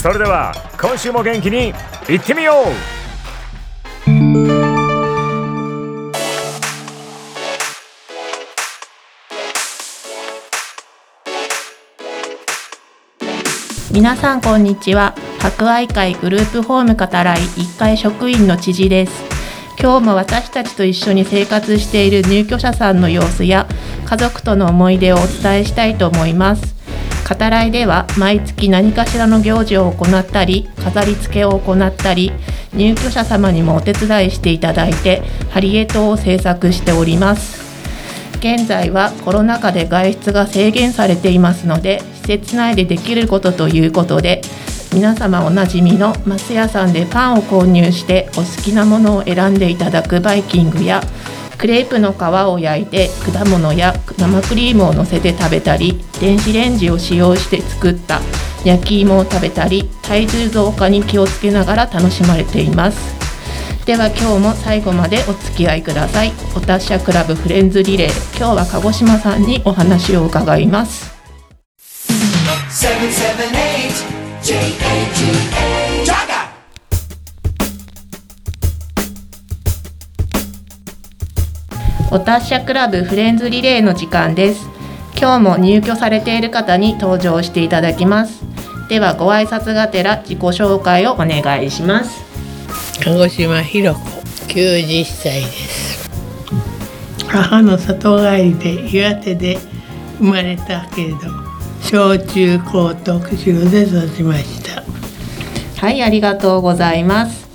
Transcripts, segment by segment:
それでは今週も元気にいってみよう。皆さんこんにちは。博愛会グループホーム語らい1階職員の知事です。今日も私たちと一緒に生活している入居者さんの様子や家族との思い出をお伝えしたいと思います。語らいでは毎月何かしらの行事を行ったり飾り付けを行ったり入居者様にもお手伝いしていただいてハリエットを制作しております。現在はコロナ禍で外出が制限されていますので施設内でできることということで皆様おなじみのマス屋さんでパンを購入してお好きなものを選んでいただくバイキングやクレープの皮を焼いて果物や生クリームをのせて食べたり電子レンジを使用して作った焼き芋を食べたり体重増加に気をつけながら楽しまれています。では今日も最後までお付き合いください。お達者クラブフレンズリレー。今日は鹿児島さんにお話を伺います。お達者クラブフレンズリレーの時間です。今日も入居されている方に登場していただきます。ではご挨拶がてら自己紹介をお願いします。鹿児島ひろ子90歳です。母の里帰りで岩手で生まれたけれど小中高と釧路で育ちました。はいありがとうございます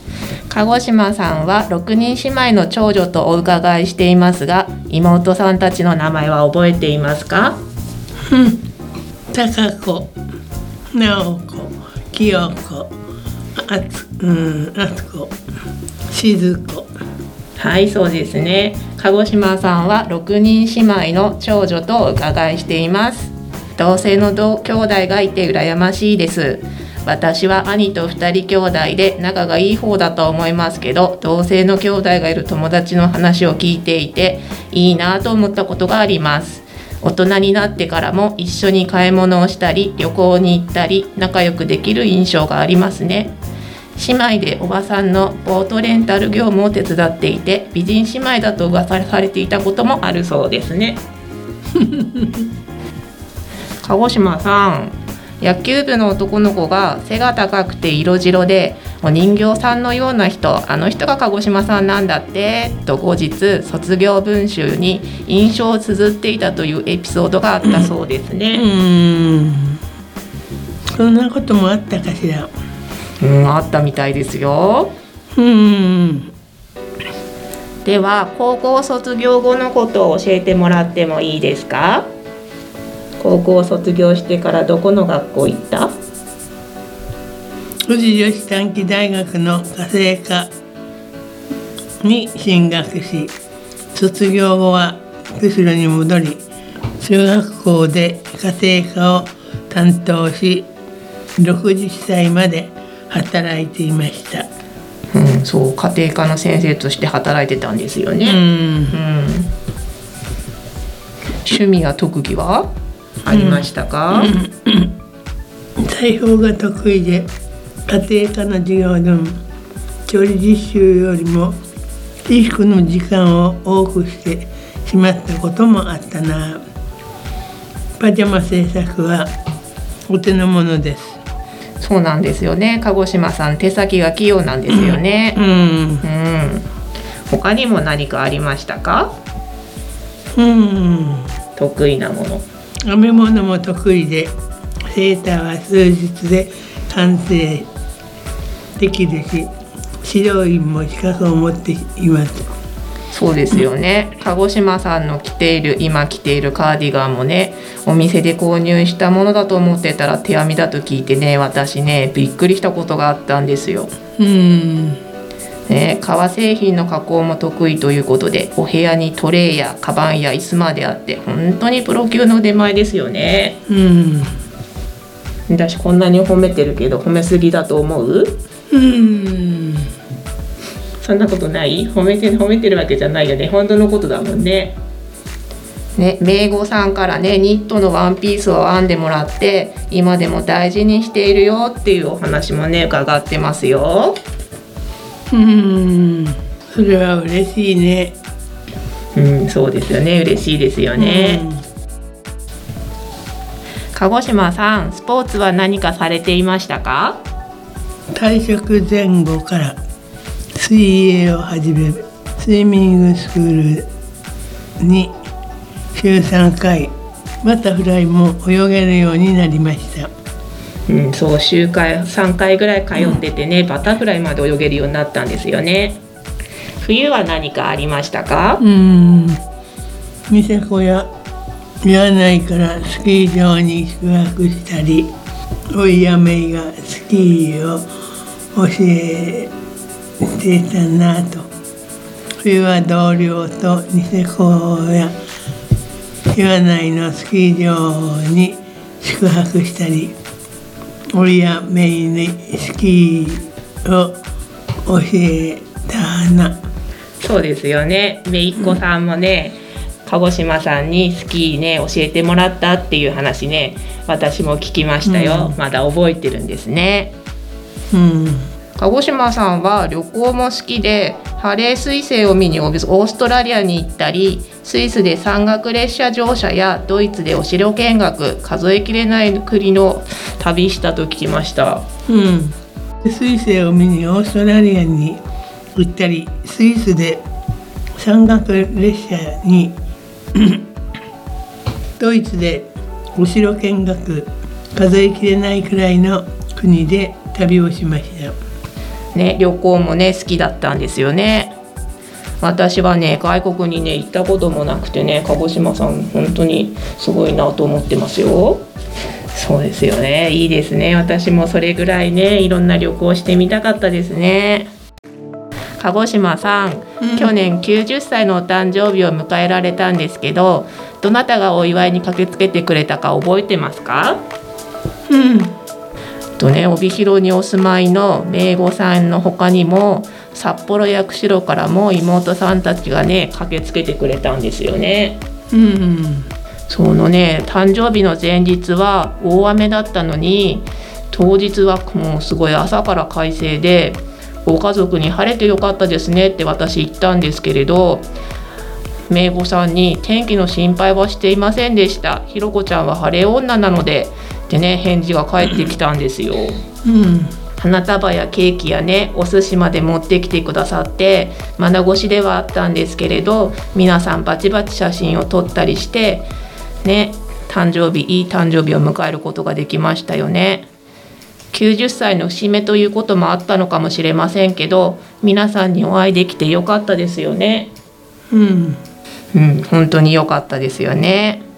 鹿児島さんは6人姉妹の長女とお伺いしていますが妹さんたちの名前は覚えていますか？高子直子清子あつうんあつこ静子。はいそうですね。鹿児島さんは6人姉妹の長女とお伺いしています。同性の同兄弟がいて羨ましいです私は兄と2人兄弟で仲がいい方だと思いますけど同性の兄弟がいる友達の話を聞いていていいなと思ったことがあります。大人になってからも一緒に買い物をしたり旅行に行ったり仲良くできる印象がありますね。姉妹でおばさんのボートレンタル業務を手伝っていて美人姉妹だと噂されていたこともあるそうですね。鹿児島さん野球部の男の子が背が高くて色白でお人形さんのような人あの人が鹿児島さんなんだってと後日卒業文集に印象を綴っていたというエピソードがあったそうですね。うんそんなこともあったかしら？うんあったみたいですよ。うんでは高校卒業後のことを教えてもらってもいいですか？高校卒業してからどこの学校行った？富士女子短期大学の家政科に進学し卒業後は釧路に戻り中学校で家庭科を担当し60歳まで働いていました。うん、そう家庭科の先生として働いてたんですよね。うんうん趣味や特技は？ありましたか、裁縫が得意で家庭科の授業でも調理実習よりも衣服の時間を多くしてしまったこともあったな。パジャマ制作はお手の物です。そうなんですよね。鹿児島さん手先が器用なんですよね。うん。うん。他にも何かありましたか？うん。得意なもの編み物も得意でセーターは数日で完成できるし指導員も資格を持っています。そうですよね。鹿児島さんの着ている今着ているカーディガンもねお店で購入したものだと思ってたら手編みだと聞いてね私ねびっくりしたことがあったんですよ。うんね、革製品の加工も得意ということでお部屋にトレイやカバンや椅子まであって本当にプロ級の腕前ですよね。うん。私こんなに褒めてるけど褒めすぎだと思う？うん。そんなことない？褒めて褒めてるわけじゃないよね。本当のことだもんね。ね、名護さんからねニットのワンピースを編んでもらって今でも大事にしているよっていうお話もね伺ってますよ。うん。それは嬉しいね。うん、そうですよね。嬉しいですよね。鹿児島さんスポーツは何かされていましたか？退職前後から水泳を始めスイミングスクールに週3回バタフライも泳げるようになりましたうん、そう週回3回ぐらい通っててね、バタフライまで泳げるようになったんですよね。冬は何かありましたか？うん。ニセコや柳井からスキー場に宿泊したりおいやめいがスキーを教えてたなと。冬は同僚とニセコや柳井のスキー場に宿泊したりおいやめいにスキーを教えたな。そうですよね。めいっ子さんもね鹿児島さんにスキーね教えてもらったっていう話ね私も聞きましたよ、うん。まだ覚えてるんですね。うん鹿児島さんは旅行も好きでハレー彗星を見にオーストラリアに行ったりスイスで山岳列車乗車やドイツでお城見学数えきれない国の旅したと聞きました。うん、彗星を見にオーストラリアに行ったりスイスで山岳列車にドイツでお城見学数えきれないくらいの国で旅をしました。ね旅行もね好きだったんですよね。私はね外国にね行ったこともなくてね鹿児島さん本当にすごいなと思ってますよ。そうですよね。いいですね。私もそれぐらいねいろんな旅行してみたかったですね。鹿児島さん、去年90歳のお誕生日を迎えられたんですけどどなたがお祝いに駆けつけてくれたか覚えてますか？うんとね帯広にお住まいの名護さんの他にも札幌や釧路からも妹さんたちがね駆けつけてくれたんですよね。うんそのね誕生日の前日は大雨だったのに当日はもうすごい朝から快晴でご家族に晴れてよかったですねって私言ったんですけれど名護さんに天気の心配はしていませんでしたひろこちゃんは晴れ女なのでってね返事が返ってきたんですよ。うん花束やケーキやねお寿司まで持ってきてくださって眼越しではあったんですけれど皆さんバチバチ写真を撮ったりしてね誕生日いい誕生日を迎えることができましたよね。90歳の節目ということもあったのかもしれませんけど皆さんにお会いできてよかったですよね。うんうん、本当に良かったですよね。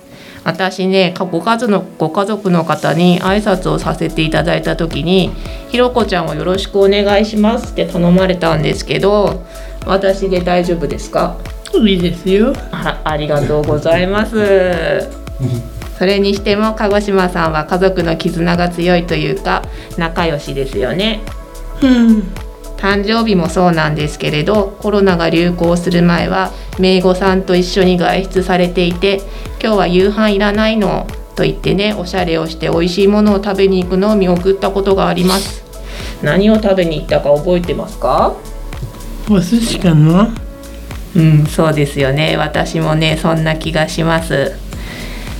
私ねかご家族のご家族の方に挨拶をさせていただいた時に「ひろこちゃんをよろしくお願いします」って頼まれたんですけど私で大丈夫ですか？いいですよあありがとうございます。それにしても鹿児島さんは家族の絆が強いというか仲良しですよね。うん誕生日もそうなんですけれどコロナが流行する前は名護さんと一緒に外出されていて今日は夕飯いらないのと言ってねおしゃれをして美味しいものを食べに行くのを見送ったことがあります。何を食べに行ったか覚えてますか？お寿司かな？うんそうですよね。私もねそんな気がします。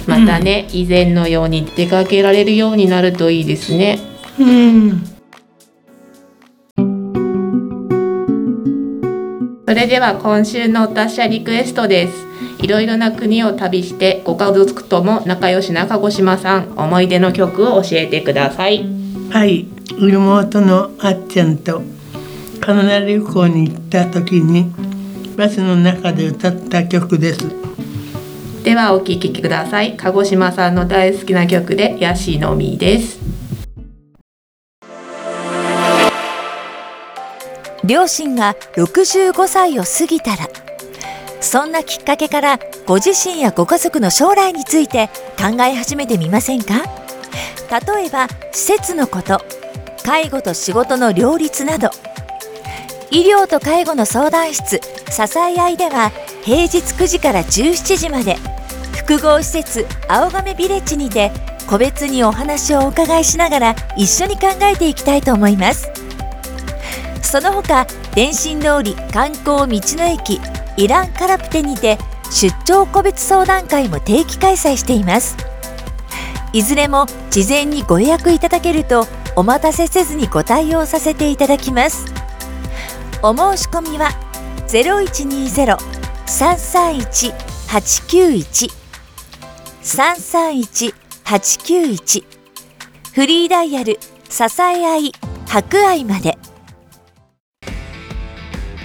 またね、以前のように出かけられるようになるといいですね。うんれでは今週の達者リクエストです。いろいろな国を旅してご家族とも仲良しな鹿児島さん思い出の曲を教えてください。はい。妹のあっちゃんとカナダ旅行に行った時にバスの中で歌った曲です。ではお聴きください。鹿児島さんの大好きな曲でヤシの実です両親が65歳を過ぎたらそんなきっかけからご自身やご家族の将来について考え始めてみませんか？例えば施設のこと介護と仕事の両立など。医療と介護の相談室支え合いでは平日9時から17時まで。複合施設青亀ビレッジにて個別にお話をお伺いしながら一緒に考えていきたいと思います。その他電信通り観光道の駅イランカラプテにて出張個別相談会も定期開催しています。いずれも事前にご予約いただけるとお待たせせずにご対応させていただきます。お申し込みは0120-331-891 331-891フリーダイヤル支え合い博愛まで。